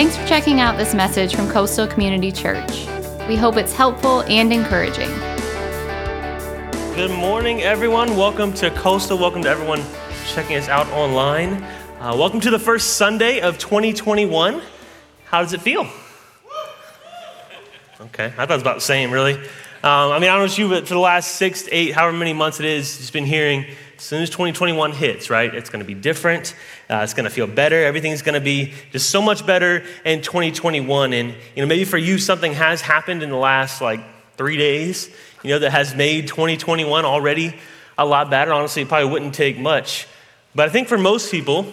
Thanks for checking out this message from Coastal Community Church. We hope it's helpful and encouraging. Good morning, everyone. Welcome to Coastal. Welcome to everyone checking us out online. Uh, welcome to the first Sunday of 2021. How does it feel? Okay, I thought it was about the same, really. Um, I mean, I don't know about you, but for the last six, eight, however many months it is, just been hearing as soon as 2021 hits, right, it's going to be different. Uh, it's going to feel better. Everything's going to be just so much better in 2021. And, you know, maybe for you, something has happened in the last like three days, you know, that has made 2021 already a lot better. Honestly, it probably wouldn't take much. But I think for most people,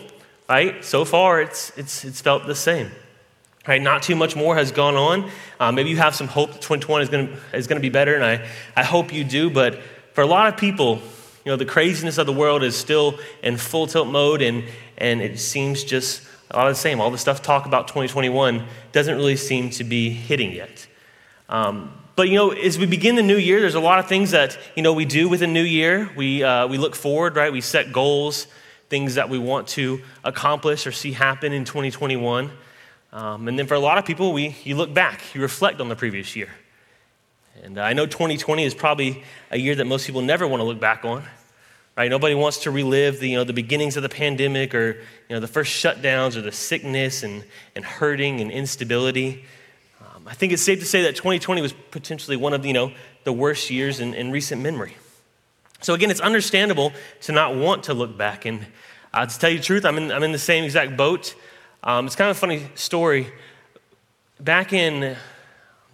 right, so far it's, it's, it's felt the same. Right, not too much more has gone on. Uh, maybe you have some hope that 2021 is going to is going to be better, and I, I hope you do. But for a lot of people, you know, the craziness of the world is still in full tilt mode, and, and it seems just a lot of the same. All the stuff talk about 2021 doesn't really seem to be hitting yet. Um, but you know, as we begin the new year, there's a lot of things that you know we do with a new year. We uh, we look forward, right? We set goals, things that we want to accomplish or see happen in 2021. Um, and then for a lot of people, we you look back, you reflect on the previous year. And I know 2020 is probably a year that most people never want to look back on. Right? Nobody wants to relive the, you know, the beginnings of the pandemic or you know, the first shutdowns or the sickness and, and hurting and instability. Um, I think it's safe to say that 2020 was potentially one of you know, the worst years in, in recent memory. So, again, it's understandable to not want to look back. And uh, to tell you the truth, I'm in, I'm in the same exact boat. Um, it's kind of a funny story. Back in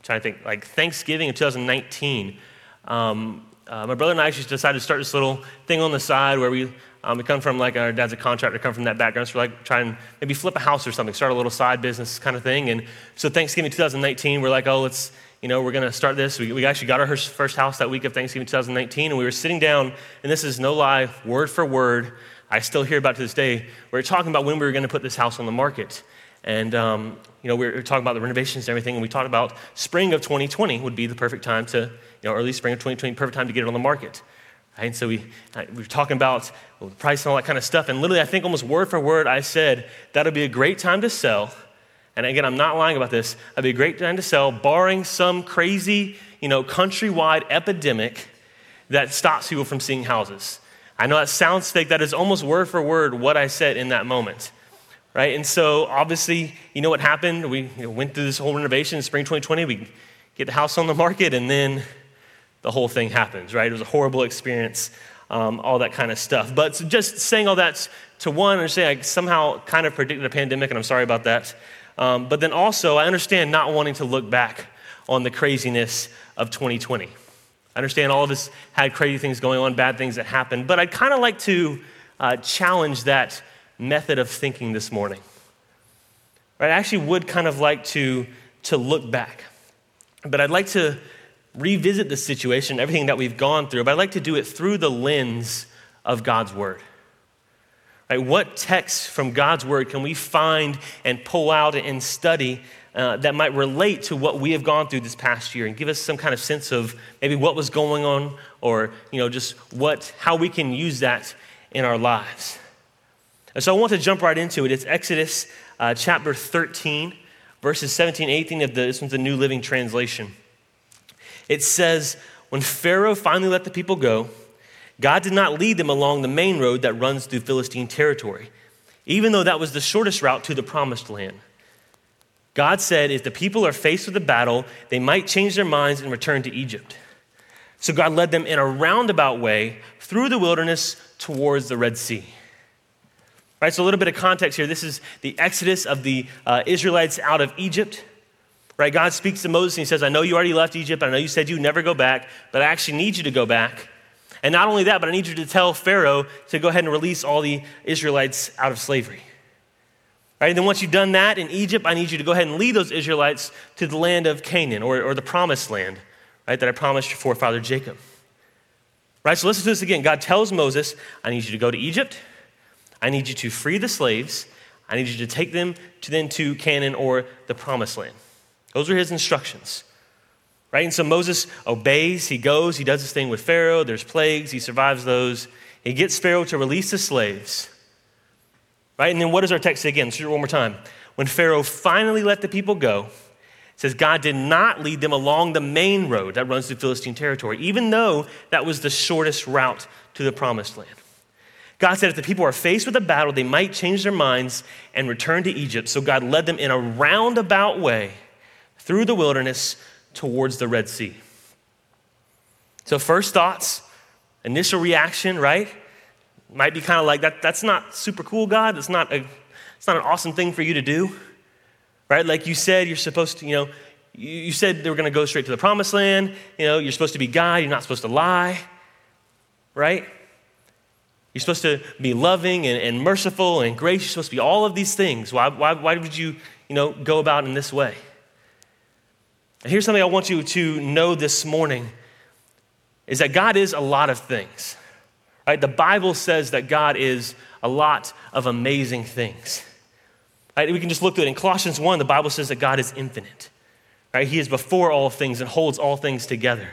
trying to think, like Thanksgiving of 2019, um, uh, my brother and I actually decided to start this little thing on the side where we, um, we come from like our dad's a contractor, come from that background, so we're like trying maybe flip a house or something, start a little side business kind of thing. And so Thanksgiving 2019, we're like, oh, let's, you know, we're going to start this. We, we actually got our first house that week of Thanksgiving 2019, and we were sitting down, and this is no lie, word for word. I still hear about to this day. We are talking about when we were going to put this house on the market. And, um, you know, we were talking about the renovations and everything, and we talked about spring of 2020 would be the perfect time to, you know, early spring of 2020, perfect time to get it on the market. Right? And so we, we were talking about well, the price and all that kind of stuff. And literally, I think almost word for word, I said, that'll be a great time to sell. And again, I'm not lying about this. That'd be a great time to sell, barring some crazy, you know, countrywide epidemic that stops people from seeing houses. I know that sounds fake. That is almost word for word what I said in that moment right? And so obviously, you know what happened? We you know, went through this whole renovation in spring 2020. We get the house on the market, and then the whole thing happens, right? It was a horrible experience, um, all that kind of stuff. But so just saying all that to one, I understand I somehow kind of predicted a pandemic, and I'm sorry about that. Um, but then also, I understand not wanting to look back on the craziness of 2020. I understand all of us had crazy things going on, bad things that happened, but I'd kind of like to uh, challenge that method of thinking this morning. Right? I actually would kind of like to, to look back, but I'd like to revisit the situation, everything that we've gone through, but I'd like to do it through the lens of God's Word. Right? What texts from God's Word can we find and pull out and study uh, that might relate to what we have gone through this past year and give us some kind of sense of maybe what was going on or you know just what how we can use that in our lives and so I want to jump right into it. It's Exodus uh, chapter 13, verses 17, 18 of the, this one's the New Living Translation. It says, When Pharaoh finally let the people go, God did not lead them along the main road that runs through Philistine territory, even though that was the shortest route to the promised land. God said, if the people are faced with a battle, they might change their minds and return to Egypt. So God led them in a roundabout way through the wilderness towards the Red Sea. Right, so a little bit of context here. This is the exodus of the uh, Israelites out of Egypt. Right, God speaks to Moses and he says, I know you already left Egypt. I know you said you never go back, but I actually need you to go back. And not only that, but I need you to tell Pharaoh to go ahead and release all the Israelites out of slavery. Right, and then once you've done that in Egypt, I need you to go ahead and lead those Israelites to the land of Canaan or, or the promised land, right, that I promised your forefather Jacob. Right, so listen to this again. God tells Moses, I need you to go to Egypt. I need you to free the slaves. I need you to take them to then to Canaan or the promised land. Those are his instructions. Right? And so Moses obeys, he goes, he does his thing with Pharaoh, there's plagues, he survives those. He gets Pharaoh to release the slaves. Right? And then what does our text say again? Let's read it one more time. When Pharaoh finally let the people go, it says God did not lead them along the main road that runs through Philistine territory, even though that was the shortest route to the promised land. God said if the people are faced with a battle, they might change their minds and return to Egypt. So God led them in a roundabout way through the wilderness towards the Red Sea. So, first thoughts, initial reaction, right? Might be kind of like that, that's not super cool, God. That's not, a, it's not an awesome thing for you to do, right? Like you said, you're supposed to, you know, you said they were going to go straight to the promised land. You know, you're supposed to be God, you're not supposed to lie, right? You're supposed to be loving and, and merciful and gracious. You're supposed to be all of these things. Why, why, why would you, you know, go about in this way? And here's something I want you to know this morning is that God is a lot of things. Right? The Bible says that God is a lot of amazing things. Right? We can just look at it. In Colossians 1, the Bible says that God is infinite. Right? He is before all things and holds all things together.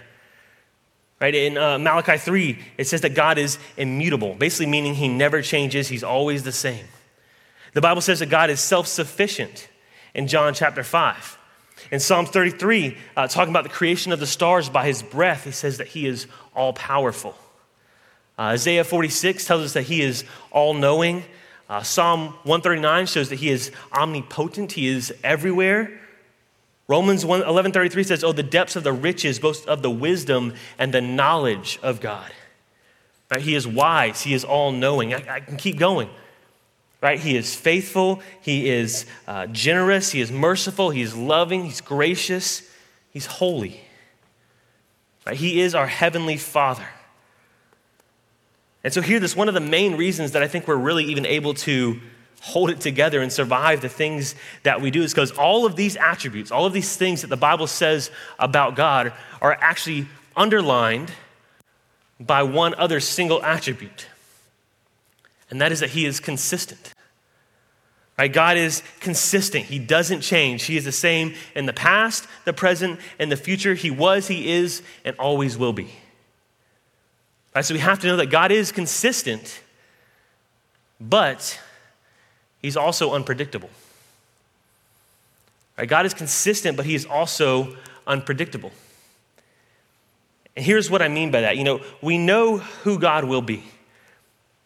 Right? In uh, Malachi 3, it says that God is immutable, basically meaning he never changes, he's always the same. The Bible says that God is self sufficient in John chapter 5. In Psalm 33, uh, talking about the creation of the stars by his breath, he says that he is all powerful. Uh, Isaiah 46 tells us that he is all knowing. Uh, Psalm 139 shows that he is omnipotent, he is everywhere. Romans 11:33 says, "Oh, the depths of the riches, both of the wisdom and the knowledge of God." Right? He is wise. He is all-knowing. I, I can keep going right? He is faithful, he is uh, generous, he is merciful, he is loving, he's gracious, he's holy. Right? He is our heavenly Father. And so, here, this one of the main reasons that I think we're really even able to hold it together and survive the things that we do is because all of these attributes, all of these things that the Bible says about God are actually underlined by one other single attribute and that is that He is consistent. Right? God is consistent. He doesn't change. He is the same in the past, the present, and the future. He was, He is, and always will be. Right? So we have to know that God is consistent, but He's also unpredictable. Right? God is consistent, but He is also unpredictable. And here's what I mean by that. You know, we know who God will be.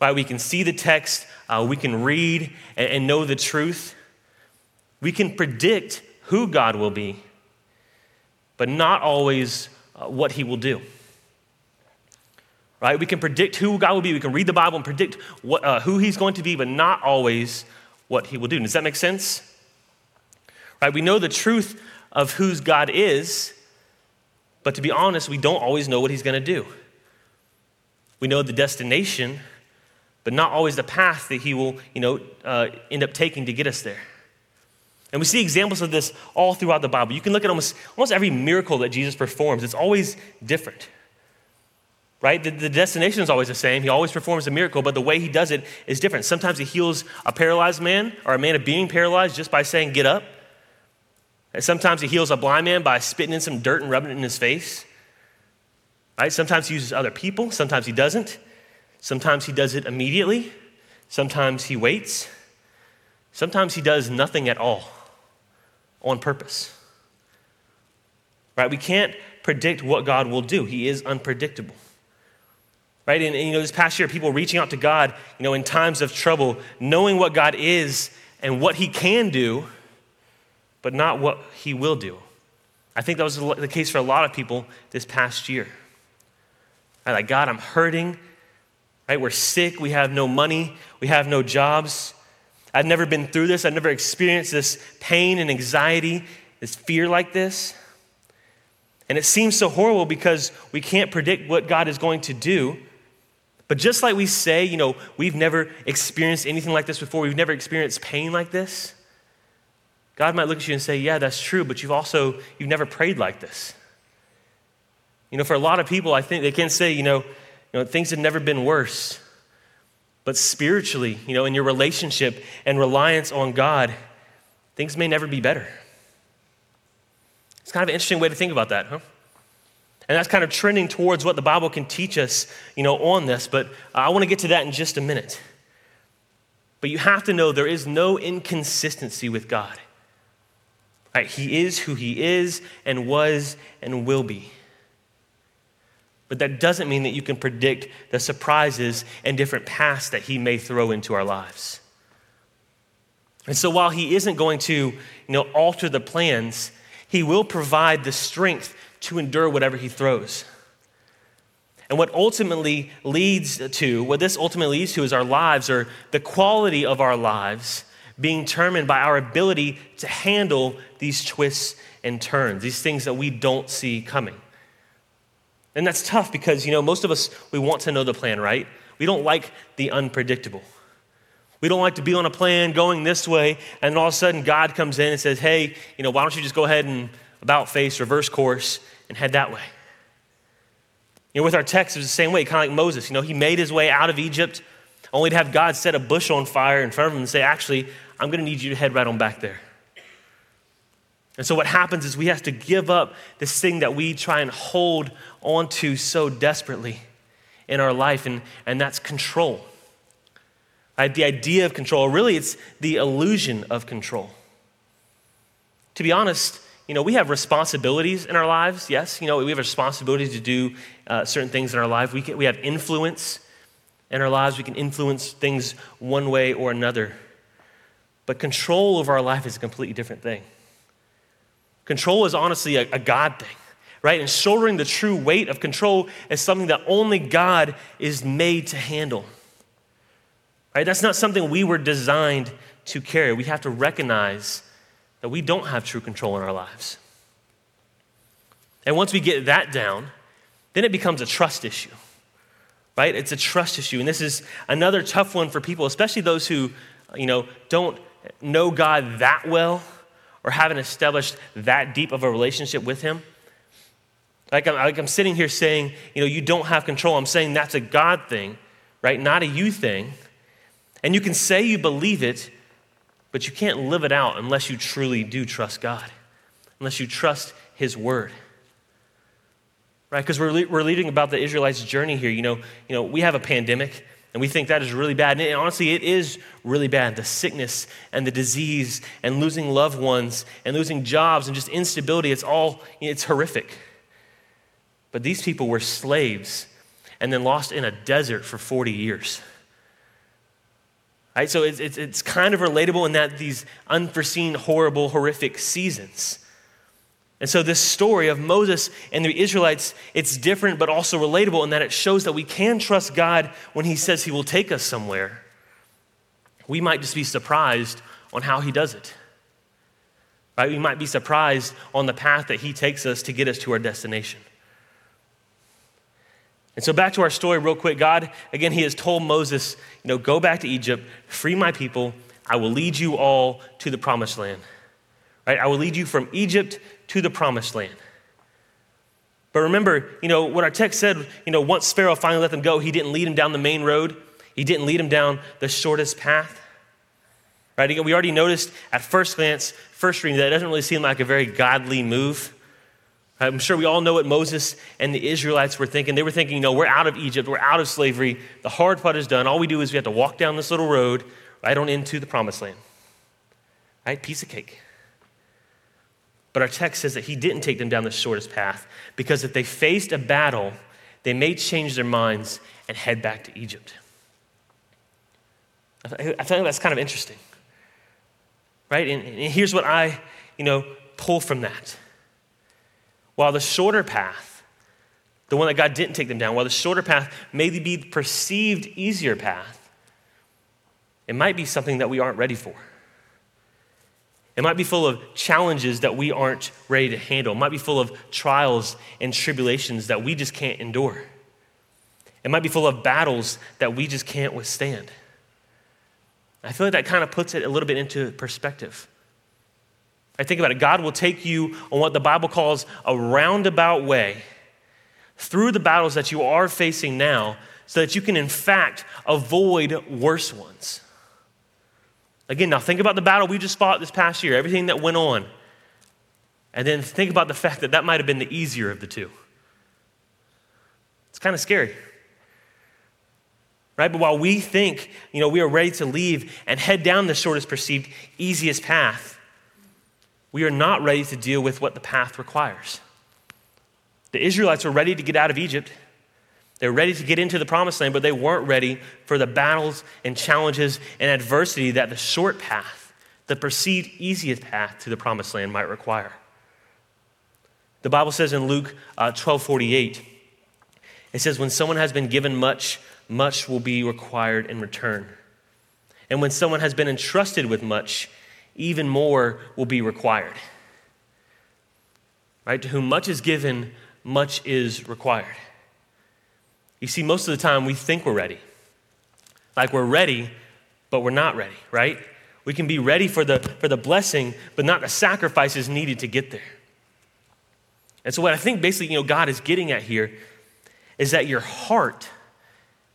Right? We can see the text, uh, we can read and, and know the truth. We can predict who God will be, but not always uh, what he will do. Right? We can predict who God will be. We can read the Bible and predict what, uh, who he's going to be, but not always what he will do. Does that make sense? Right? We know the truth of whose God is, but to be honest, we don't always know what he's going to do. We know the destination, but not always the path that he will, you know, uh, end up taking to get us there. And we see examples of this all throughout the Bible. You can look at almost, almost every miracle that Jesus performs, it's always different. Right? The, the destination is always the same. He always performs a miracle, but the way he does it is different. Sometimes he heals a paralyzed man or a man of being paralyzed just by saying, Get up. And sometimes he heals a blind man by spitting in some dirt and rubbing it in his face. Right? Sometimes he uses other people, sometimes he doesn't. Sometimes he does it immediately, sometimes he waits, sometimes he does nothing at all on purpose. Right? We can't predict what God will do, He is unpredictable. Right? And, and, you know, this past year, people reaching out to God, you know, in times of trouble, knowing what God is and what He can do, but not what He will do. I think that was the case for a lot of people this past year. Right? Like, God, I'm hurting right? We're sick, we have no money, we have no jobs. I've never been through this, I've never experienced this pain and anxiety, this fear like this. And it seems so horrible because we can't predict what God is going to do. But just like we say, you know, we've never experienced anything like this before, we've never experienced pain like this. God might look at you and say, Yeah, that's true, but you've also, you've never prayed like this. You know, for a lot of people, I think they can say, you know, you know, things have never been worse. But spiritually, you know, in your relationship and reliance on God, things may never be better. It's kind of an interesting way to think about that, huh? And that's kind of trending towards what the Bible can teach us, you know, on this. But I want to get to that in just a minute. But you have to know there is no inconsistency with God. Right? He is who he is and was and will be. But that doesn't mean that you can predict the surprises and different paths that he may throw into our lives. And so while he isn't going to, you know, alter the plans, he will provide the strength to endure whatever he throws. And what ultimately leads to, what this ultimately leads to is our lives or the quality of our lives being determined by our ability to handle these twists and turns, these things that we don't see coming. And that's tough because, you know, most of us, we want to know the plan, right? We don't like the unpredictable. We don't like to be on a plan going this way, and all of a sudden God comes in and says, hey, you know, why don't you just go ahead and about face, reverse course, and head that way? You know, with our text, it's the same way, kind of like Moses. You know, he made his way out of Egypt, only to have God set a bush on fire in front of him and say, actually, I'm going to need you to head right on back there. And so what happens is we have to give up this thing that we try and hold onto so desperately in our life, and, and that's control. Right? The idea of control, really, it's the illusion of control. To be honest, you know, we have responsibilities in our lives, yes. You know, we have responsibilities to do uh, certain things in our life. We, can, we have influence in our lives. We can influence things one way or another. But control over our life is a completely different thing. Control is honestly a, a God thing, right? And shouldering the true weight of control is something that only God is made to handle. Right? That's not something we were designed to carry. We have to recognize that we don't have true control in our lives. And once we get that down, then it becomes a trust issue, right? It's a trust issue. And this is another tough one for people, especially those who, you know, don't know God that well or haven't established that deep of a relationship with Him. Like I'm, like I'm sitting here saying, you know, you don't have control. I'm saying that's a God thing, right? Not a you thing. And you can say you believe it, but you can't live it out unless you truly do trust God, unless you trust His Word. Right? Because we're, we're reading about the Israelites' journey here. You know, you know, we have a pandemic. And we think that is really bad. And honestly, it is really bad. The sickness and the disease and losing loved ones and losing jobs and just instability, it's all, it's horrific. But these people were slaves and then lost in a desert for 40 years. Right? So it's, it's, it's kind of relatable in that these unforeseen, horrible, horrific seasons. And so, this story of Moses and the Israelites, it's different but also relatable in that it shows that we can trust God when He says He will take us somewhere. We might just be surprised on how He does it. Right? We might be surprised on the path that He takes us to get us to our destination. And so, back to our story, real quick. God, again, He has told Moses, you know, go back to Egypt, free my people, I will lead you all to the promised land. Right? I will lead you from Egypt to the promised land. But remember, you know, what our text said, you know, once Pharaoh finally let them go, he didn't lead them down the main road. He didn't lead them down the shortest path. Right? Again, we already noticed at first glance, first reading, that it doesn't really seem like a very godly move. I'm sure we all know what Moses and the Israelites were thinking. They were thinking, you know, we're out of Egypt, we're out of slavery, the hard part is done. All we do is we have to walk down this little road right on into the promised land. Right? Piece of cake. But our text says that he didn't take them down the shortest path because if they faced a battle, they may change their minds and head back to Egypt. I like that's kind of interesting. Right? And, and here's what I, you know, pull from that. While the shorter path, the one that God didn't take them down, while the shorter path may be the perceived easier path, it might be something that we aren't ready for. It might be full of challenges that we aren't ready to handle. It might be full of trials and tribulations that we just can't endure. It might be full of battles that we just can't withstand. I feel like that kind of puts it a little bit into perspective. I think about it. God will take you on what the Bible calls a roundabout way through the battles that you are facing now so that you can, in fact, avoid worse ones. Again, now think about the battle we just fought this past year, everything that went on. And then think about the fact that that might have been the easier of the two. It's kind of scary. right? But while we think, you know, we are ready to leave and head down the shortest perceived, easiest path, we are not ready to deal with what the path requires. The Israelites were ready to get out of Egypt. They were ready to get into the promised land, but they weren't ready for the battles and challenges and adversity that the short path, the perceived easiest path to the promised land might require. The Bible says in Luke uh, 12 48, it says, When someone has been given much, much will be required in return. And when someone has been entrusted with much, even more will be required. Right? To whom much is given, much is required. You see, most of the time we think we're ready. Like we're ready, but we're not ready, right? We can be ready for the, for the blessing, but not the sacrifices needed to get there. And so, what I think basically, you know, God is getting at here is that your heart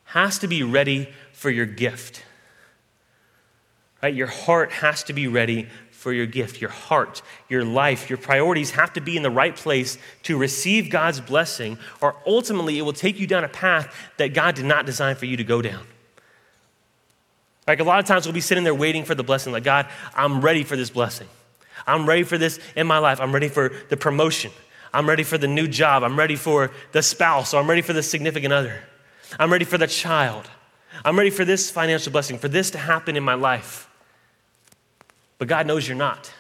has to be ready for your gift. Right? Your heart has to be ready for your gift. Your heart, your life, your priorities have to be in the right place to receive God's blessing, or ultimately it will take you down a path that God did not design for you to go down. Like a lot of times we'll be sitting there waiting for the blessing, like, God, I'm ready for this blessing. I'm ready for this in my life. I'm ready for the promotion. I'm ready for the new job. I'm ready for the spouse, or I'm ready for the significant other. I'm ready for the child. I'm ready for this financial blessing, for this to happen in my life. But God knows you're not.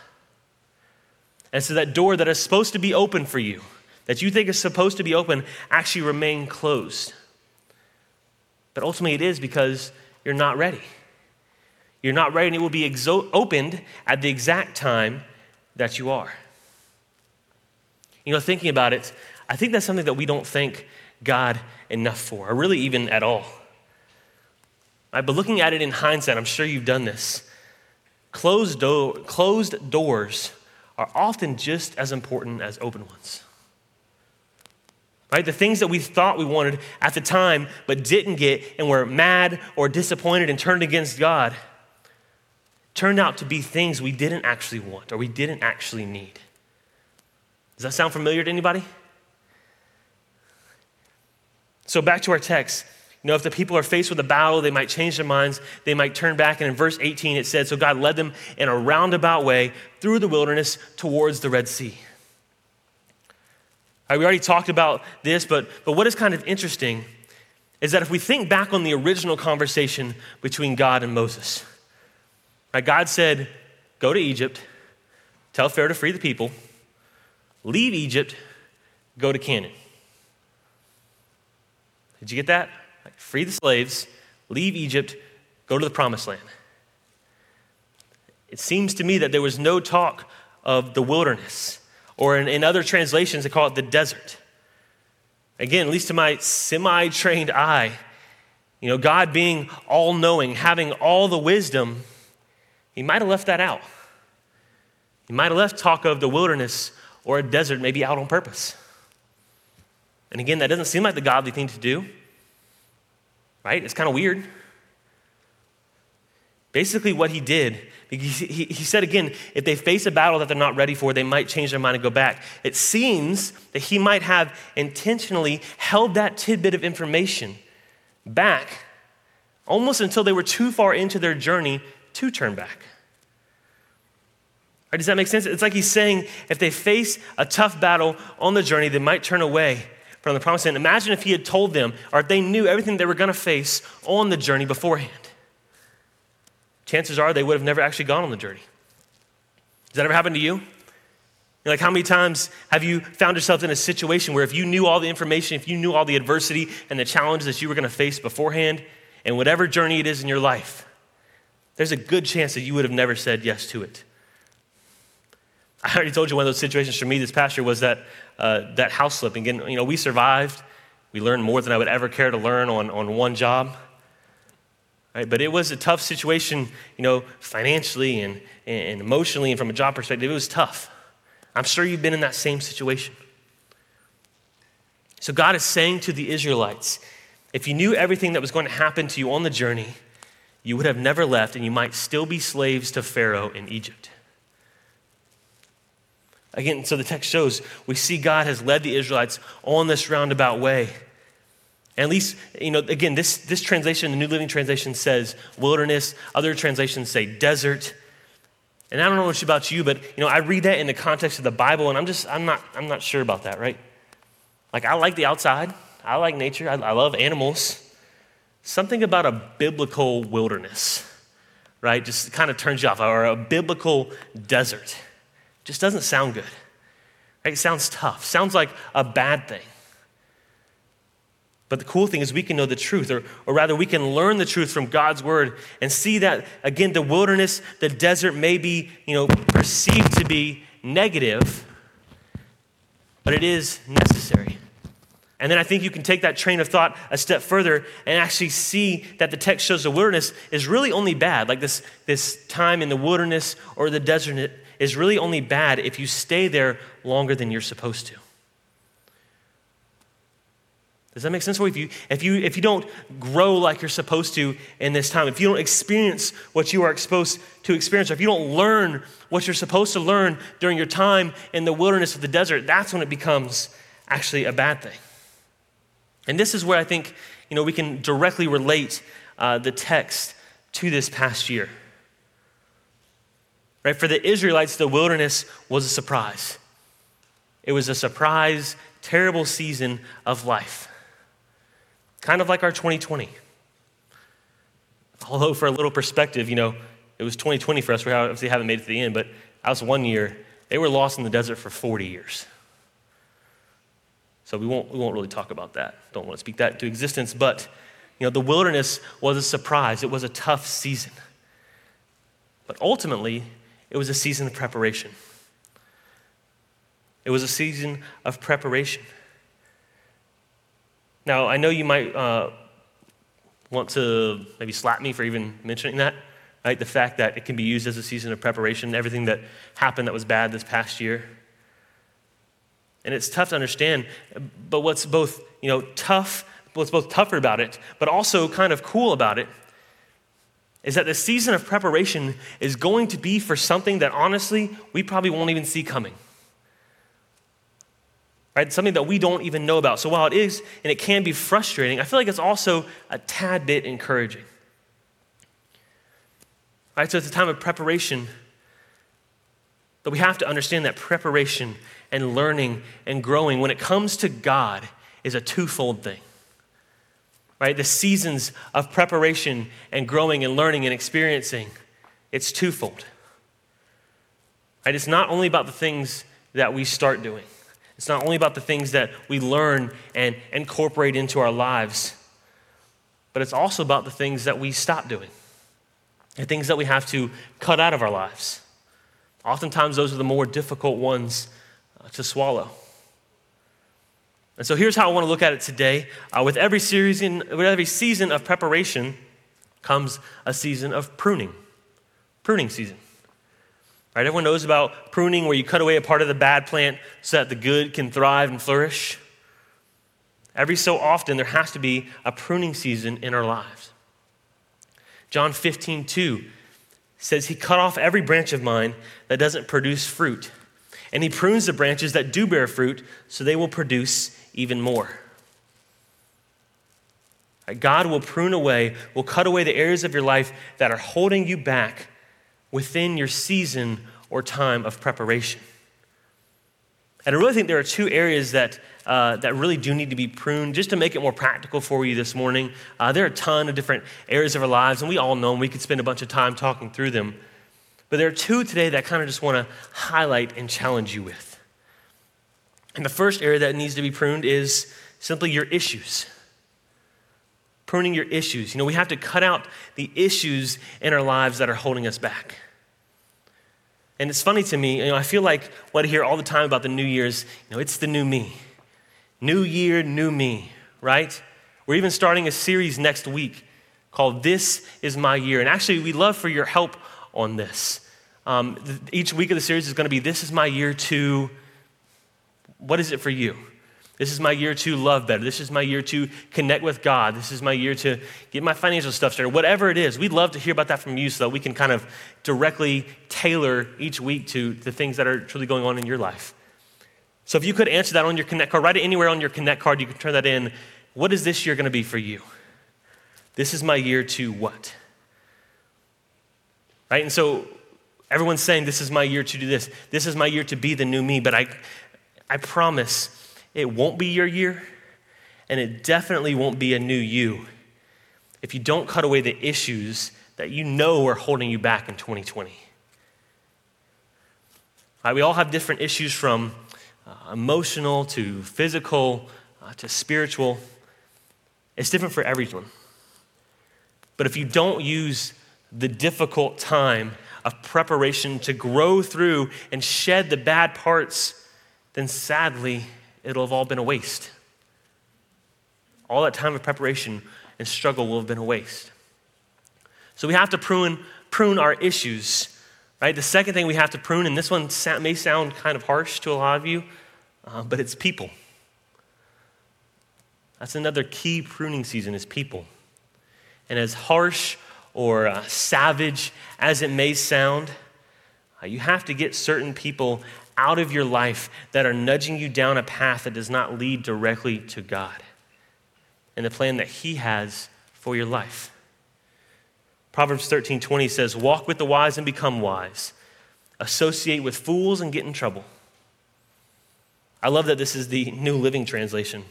And so that door that is supposed to be open for you, that you think is supposed to be open, actually remain closed. But ultimately it is because you're not ready. You're not ready, and it will be exo- opened at the exact time that you are. You know, thinking about it, I think that's something that we don't thank God enough for, or really even at all. Right, but looking at it in hindsight, I'm sure you've done this. Closed, do- closed doors are often just as important as open ones. Right? The things that we thought we wanted at the time but didn't get and were mad or disappointed and turned against God turned out to be things we didn't actually want or we didn't actually need. Does that sound familiar to anybody? So, back to our text. You know, if the people are faced with a battle, they might change their minds, they might turn back. And in verse 18, it said, So God led them in a roundabout way through the wilderness towards the Red Sea. Right, we already talked about this, but, but what is kind of interesting is that if we think back on the original conversation between God and Moses, right, God said, Go to Egypt, tell Pharaoh to free the people leave Egypt, go to Canaan. Did you get that? Free the slaves, leave Egypt, go to the promised land. It seems to me that there was no talk of the wilderness, or in, in other translations, they call it the desert. Again, at least to my semi trained eye, you know, God being all knowing, having all the wisdom, he might have left that out. He might have left talk of the wilderness or a desert, maybe out on purpose. And again, that doesn't seem like the godly thing to do, right? It's kind of weird. Basically, what he did, he, said again, if they face a battle that they're not ready for, they might change their mind and go back. It seems that he might have intentionally held that tidbit of information back almost until they were too far into their journey to turn back. Right, does that make sense? It's like he's saying if they face a tough battle on the journey, they might turn away from the promised land. Imagine if he had told them, or if they knew everything they were going to face on the journey beforehand. Chances are they would have never actually gone on the journey. Does that ever happen to you? You're Like, how many times have you found yourself in a situation where if you knew all the information, if you knew all the adversity and the challenges that you were going to face beforehand, and whatever journey it is in your life, there's a good chance that you would have never said yes to it. I already told you one of those situations for me this past year was that, uh, that house flipping. And, you know, we survived. We learned more than I would ever care to learn on, on one job. Right? But it was a tough situation, you know, financially and, and emotionally and from a job perspective. It was tough. I'm sure you've been in that same situation. So God is saying to the Israelites, if you knew everything that was going to happen to you on the journey, you would have never left and you might still be slaves to Pharaoh in Egypt. Again, so the text shows we see God has led the Israelites on this roundabout way. And at least, you know, again, this, this translation, the New Living Translation says wilderness. Other translations say desert. And I don't know much about you, but you know, I read that in the context of the Bible, and I'm just, I'm not, I'm not sure about that, right? Like, I like the outside, I like nature, I, I love animals. Something about a biblical wilderness, right, just kind of turns you off, or a biblical desert. Just doesn't sound good. Right? It sounds tough, sounds like a bad thing. But the cool thing is, we can know the truth, or, or rather, we can learn the truth from God's word and see that, again, the wilderness, the desert may be you know, perceived to be negative, but it is necessary. And then I think you can take that train of thought a step further and actually see that the text shows the wilderness is really only bad. Like this, this time in the wilderness or the desert is really only bad if you stay there longer than you're supposed to. Does that make sense? If you, if, you, if you don't grow like you're supposed to in this time, if you don't experience what you are supposed to experience, or if you don't learn what you're supposed to learn during your time in the wilderness of the desert, that's when it becomes actually a bad thing. And this is where I think you know, we can directly relate uh, the text to this past year. Right? For the Israelites, the wilderness was a surprise. It was a surprise, terrible season of life. Kind of like our 2020. Although, for a little perspective, you know, it was 2020 for us. We obviously haven't made it to the end, but that was one year. They were lost in the desert for 40 years. So we won't, we won't really talk about that. Don't want to speak that into existence. But, you know, the wilderness was a surprise. It was a tough season. But ultimately, it was a season of preparation. It was a season of preparation. Now, I know you might uh, want to maybe slap me for even mentioning that, right? The fact that it can be used as a season of preparation, everything that happened that was bad this past year. And it's tough to understand, but what's both, you know, tough, what's both tougher about it, but also kind of cool about it, is that the season of preparation is going to be for something that honestly we probably won't even see coming right? Something that we don't even know about. So while it is and it can be frustrating, I feel like it's also a tad bit encouraging. Right? So it's a time of preparation. But we have to understand that preparation and learning and growing when it comes to God is a twofold thing. Right? The seasons of preparation and growing and learning and experiencing, it's twofold. Right? It's not only about the things that we start doing. It's not only about the things that we learn and incorporate into our lives, but it's also about the things that we stop doing and things that we have to cut out of our lives. Oftentimes, those are the more difficult ones uh, to swallow. And so here's how I want to look at it today. Uh, with, every series in, with every season of preparation comes a season of pruning, pruning season. Right? Everyone knows about pruning, where you cut away a part of the bad plant so that the good can thrive and flourish. Every so often, there has to be a pruning season in our lives. John 15, 2 says, He cut off every branch of mine that doesn't produce fruit, and He prunes the branches that do bear fruit so they will produce even more. God will prune away, will cut away the areas of your life that are holding you back within your season or time of preparation. And I really think there are two areas that, uh, that really do need to be pruned just to make it more practical for you this morning. Uh, there are a ton of different areas of our lives, and we all know them. We could spend a bunch of time talking through them. But there are two today that I kind of just want to highlight and challenge you with. And the first area that needs to be pruned is simply your issues. Pruning your issues. You know, we have to cut out the issues in our lives that are holding us back. And it's funny to me, you know, I feel like what I hear all the time about the New Year's, you know, it's the new me. New year, new me, right? We're even starting a series next week called This Is My Year. And actually, we'd love for your help on this. Um, each week of the series is going to be This Is My Year to, what is it for you? This is my year to love better. This is my year to connect with God. This is my year to get my financial stuff started. Whatever it is, we'd love to hear about that from you so that we can kind of directly tailor each week to the things that are truly going on in your life. So if you could answer that on your Connect card, write it anywhere on your Connect card, you can turn that in. what is this year going to be for you? This is my year to what? Right? And so everyone's saying, This is my year to do this. This is my year to be the new me. But I, I promise it won't be your year, and it definitely won't be a new you if you don't cut away the issues that you know are holding you back in 2020. Right, we all have different issues from uh, emotional to physical uh, to spiritual. It's different for everyone. But if you don't use the difficult time of preparation to grow through and shed the bad parts, then sadly, it'll have all been a waste. All that time of preparation and struggle will have been a waste. So we have to prune, prune our issues, right? The second thing we have to prune, and this one may sound kind of harsh to a lot of you, uh, but it's people. That's another key pruning season is people. And as harsh or uh, savage as it may sound, uh, you have to get certain people out of your life that are nudging you down a path that does not lead directly to God and the plan that He has for your life. Proverbs 13 20 says, Walk with the wise and become wise, associate with fools and get in trouble. I love that this is the New Living Translation.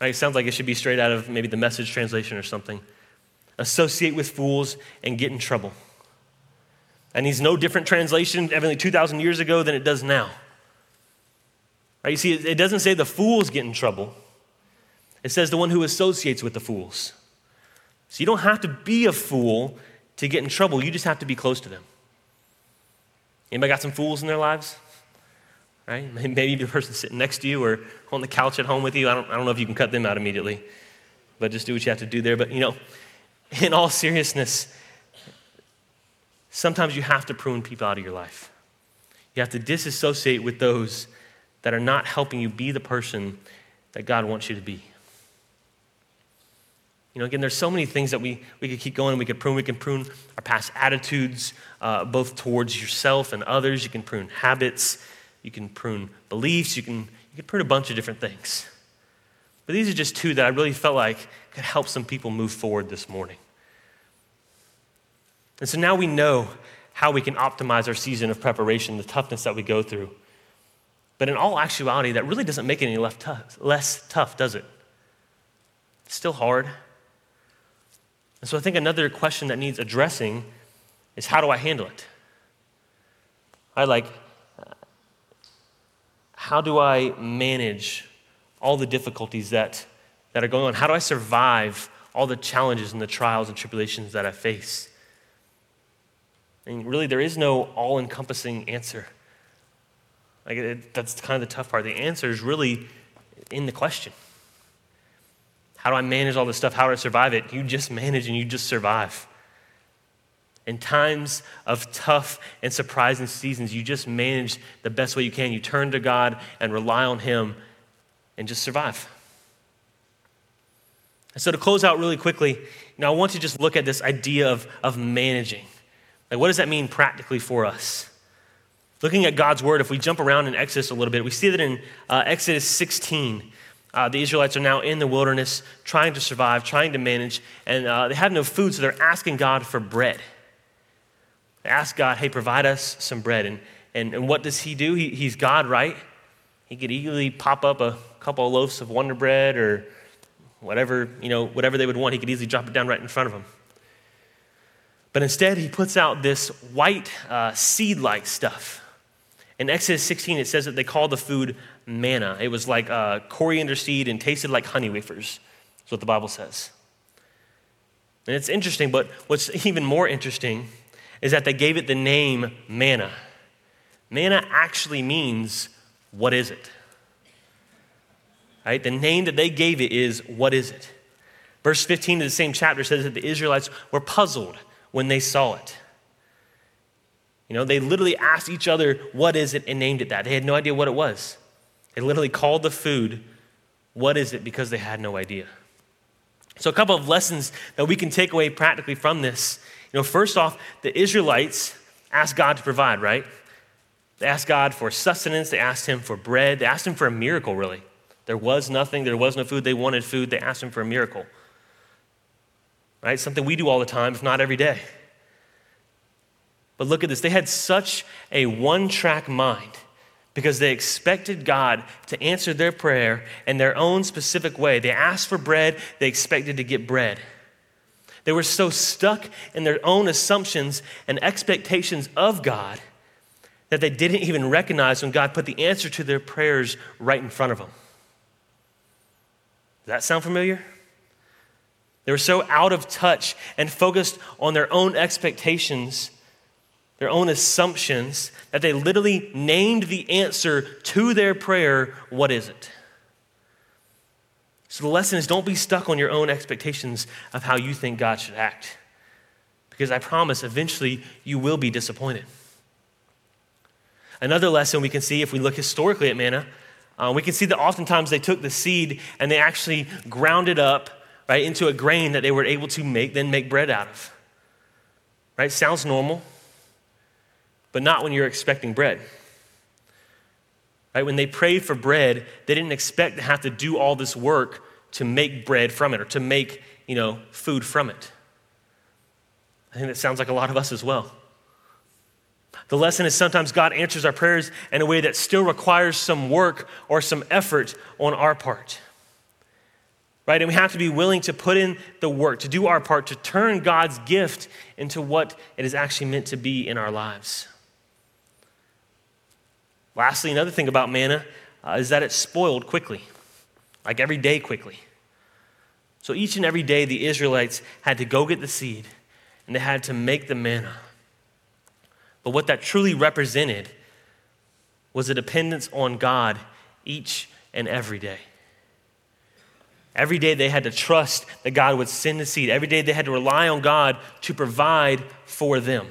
Right? It sounds like it should be straight out of maybe the message translation or something associate with fools, and get in trouble. And he's no different translation evidently 2,000 years ago than it does now. Right? You see, it doesn't say the fools get in trouble. It says the one who associates with the fools. So you don't have to be a fool to get in trouble. You just have to be close to them. Anybody got some fools in their lives? Right? Maybe the person sitting next to you or on the couch at home with you. I don't, I don't know if you can cut them out immediately, but just do what you have to do there. But you know, in all seriousness, sometimes you have to prune people out of your life. You have to disassociate with those that are not helping you be the person that God wants you to be. You know, again, there's so many things that we, we could keep going. We could prune. We can prune our past attitudes, uh, both towards yourself and others. You can prune habits. You can prune beliefs. You can, you can prune a bunch of different things. But these are just two that I really felt like could help some people move forward this morning. And so now we know how we can optimize our season of preparation, the toughness that we go through. But in all actuality, that really doesn't make it any less tough, does it? It's still hard. And so I think another question that needs addressing is how do I handle it? I like, how do I manage all the difficulties that, that are going on? How do I survive all the challenges and the trials and tribulations that I face? And really, there is no all encompassing answer. Like, it, that's kind of the tough part. The answer is really in the question. How do I manage all this stuff? How do I survive it? You just manage and you just survive. In times of tough and surprising seasons, you just manage the best way you can. You turn to God and rely on Him and just survive. And so, to close out really quickly, know, I want to just look at this idea of, of managing. Like, what does that mean practically for us? Looking at God's word, if we jump around in Exodus a little bit, we see that in uh, Exodus 16, uh, the Israelites are now in the wilderness trying to survive, trying to manage, and uh, they have no food, so they're asking God for bread. They ask God, hey, provide us some bread. And, and, and what does He do? He, he's God, right? He could easily pop up a couple of loaves of Wonder Bread or whatever, you know, whatever they would want. He could easily drop it down right in front of them. But instead, he puts out this white uh, seed like stuff. In Exodus 16, it says that they called the food manna. It was like uh, coriander seed and tasted like honey wafers, That's what the Bible says. And it's interesting, but what's even more interesting is that they gave it the name manna. Manna actually means, what is it? Right? The name that they gave it is, what is it? Verse 15 of the same chapter says that the Israelites were puzzled when they saw it. You know, they literally asked each other, What is it? and named it that. They had no idea what it was. They literally called the food, What is it? because they had no idea. So, a couple of lessons that we can take away practically from this. You know, first off, the Israelites asked God to provide, right? They asked God for sustenance, they asked Him for bread, they asked Him for a miracle, really, There was nothing, there was no food. They wanted food. They asked him for a miracle. Right? Something we do all the time, if not every day. But look at this. They had such a one track mind because they expected God to answer their prayer in their own specific way. They asked for bread, they expected to get bread. They were so stuck in their own assumptions and expectations of God that they didn't even recognize when God put the answer to their prayers right in front of them. Does that sound familiar? They were so out of touch and focused on their own expectations their own assumptions, that they literally named the answer to their prayer, What is it? So the lesson is don't be stuck on your own expectations of how you think God should act. Because I promise eventually you will be disappointed. Another lesson we can see if we look historically at manna, uh, we can see that oftentimes they took the seed and they actually ground it up right into a grain that they were able to make then make bread out of. Right? Sounds normal but not when you're expecting bread. Right? When they prayed for bread, they didn't expect to have to do all this work to make bread from it or to make, you know, food from it. I think that sounds like a lot of us as well. The lesson is sometimes God answers our prayers in a way that still requires some work or some effort on our part. Right? And we have to be willing to put in the work, to do our part, to turn God's gift into what it is actually meant to be in our lives. Lastly, another thing about manna uh, is that it spoiled quickly, like every day quickly. So each and every day, the Israelites had to go get the seed and they had to make the manna. But what that truly represented was a dependence on God each and every day. Every day they had to trust that God would send the seed. Every day they had to rely on God to provide for them.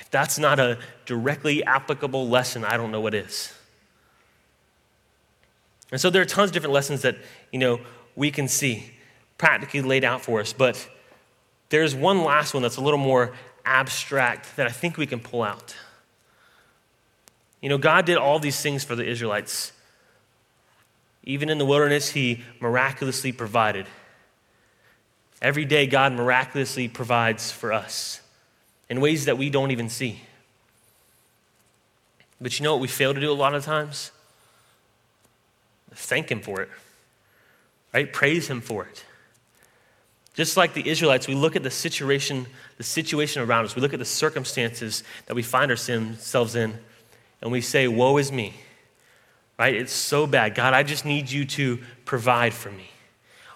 If that's not a directly applicable lesson, I don't know what is. And so there are tons of different lessons that, you know, we can see practically laid out for us, but there's one last one that's a little more abstract that I think we can pull out. You know, God did all these things for the Israelites. Even in the wilderness, He miraculously provided. Every day, God miraculously provides for us in ways that we don't even see. But you know what we fail to do a lot of times? Thank Him for it, right? Praise Him for it. Just like the Israelites, we look at the situation, the situation around us, we look at the circumstances that we find ourselves in, and we say, Woe is me, right? It's so bad. God, I just need you to provide for me.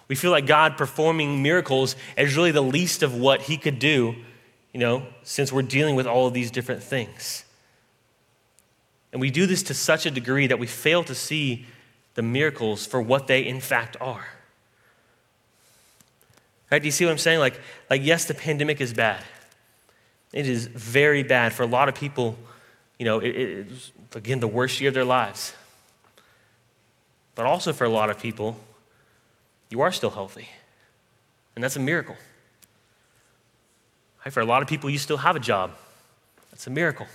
We feel like God performing miracles is really the least of what He could do you know, since we're dealing with all of these different things. And we do this to such a degree that we fail to see the miracles for what they in fact are. Right? Do you see what I'm saying? Like, like yes, the pandemic is bad. It is very bad for a lot of people. You know, it, it's again the worst year of their lives. But also for a lot of people, you are still healthy. And that's a miracle. For a lot of people, you still have a job. That's a miracle.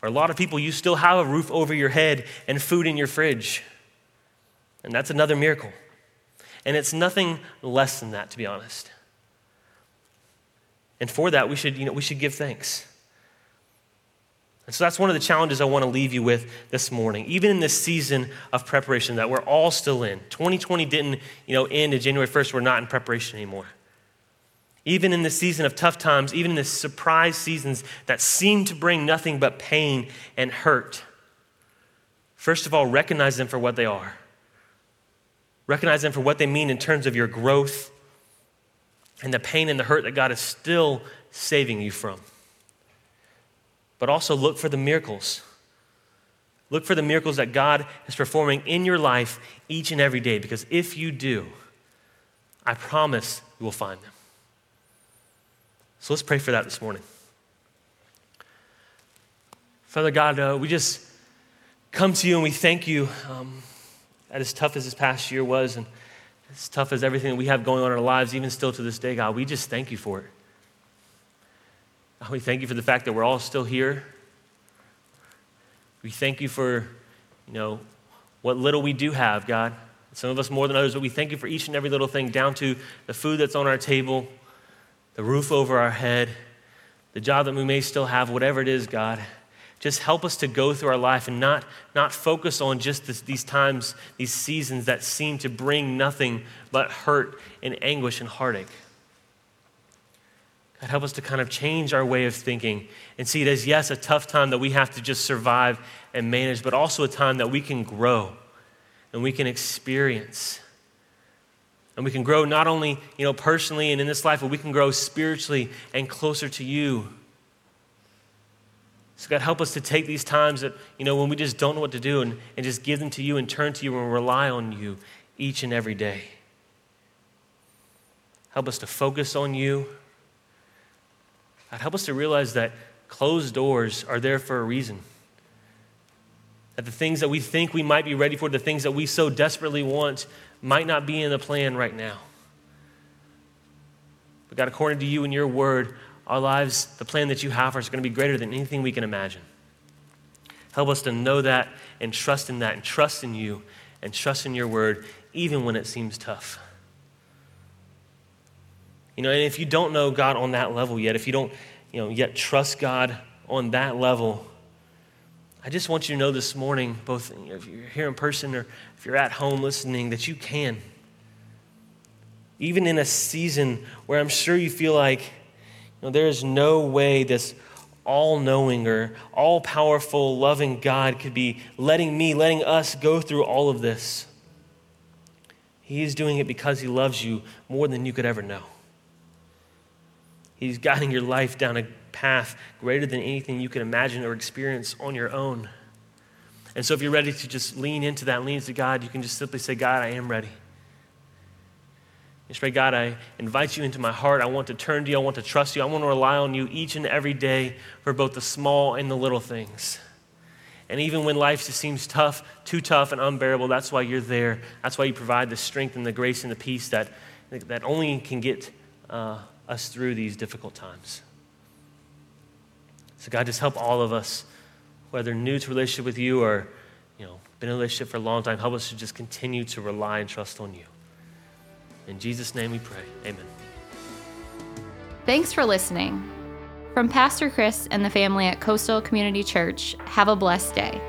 For a lot of people, you still have a roof over your head and food in your fridge. And that's another miracle. And it's nothing less than that, to be honest. And for that, we should, you know, we should give thanks. And so that's one of the challenges I want to leave you with this morning. Even in this season of preparation that we're all still in. 2020 didn't, you know, end in January 1st. We're not in preparation anymore even in the season of tough times, even in the surprise seasons that seem to bring nothing but pain and hurt, first of all, recognize them for what they are. Recognize them for what they mean in terms of your growth and the pain and the hurt that God is still saving you from. But also look for the miracles. Look for the miracles that God is performing in your life each and every day, because if you do, I promise you will find them. So let's pray for that this morning. Father God, uh, we just come to you and we thank you um, that as tough as this past year was and as tough as everything that we have going on in our lives, even still to this day, God, we just thank you for it. We thank you for the fact that we're all still here. We thank you for, you know, what little we do have, God. Some of us more than others, but we thank you for each and every little thing, down to the food that's on our table, the roof over our head, the job that we may still have, whatever it is, God. Just help us to go through our life and not, not focus on just this, these times, these seasons that seem to bring nothing but hurt and anguish and heartache. God, help us to kind of change our way of thinking and see it as, yes, a tough time that we have to just survive and manage, but also a time that we can grow and we can experience. And we can grow not only, you know, personally and in this life, but we can grow spiritually and closer to you. So God, help us to take these times that, you know, when we just don't know what to do and, and just give them to you and turn to you and rely on you each and every day. Help us to focus on you. God, help us to realize that closed doors are there for a reason. That the things that we think we might be ready for, the things that we so desperately want, might not be in the plan right now. But God, according to you and your word, our lives, the plan that you have for us, are going to be greater than anything we can imagine. Help us to know that and trust in that and trust in you and trust in your word, even when it seems tough. You know, and if you don't know God on that level yet, if you don't, you know, yet trust God on that level, I just want you to know this morning, both if you're here in person or if you're at home listening, that you can. Even in a season where I'm sure you feel like you know, there is no way this all knowing or all powerful, loving God could be letting me, letting us go through all of this. He is doing it because He loves you more than you could ever know. He's guiding your life down a path greater than anything you can imagine or experience on your own. And so, if you're ready to just lean into that, lean into God, you can just simply say, God, I am ready. Just pray, God, I invite you into my heart. I want to turn to you. I want to trust you. I want to rely on you each and every day for both the small and the little things. And even when life just seems tough, too tough and unbearable, that's why you're there. That's why you provide the strength and the grace and the peace that, that only can get uh, us through these difficult times. So, God, just help all of us, whether new to relationship with you or, you know, been in a relationship for a long time, help us to just continue to rely and trust on you. In Jesus' name we pray. Amen. Thanks for listening. From Pastor Chris and the family at Coastal Community Church, have a blessed day.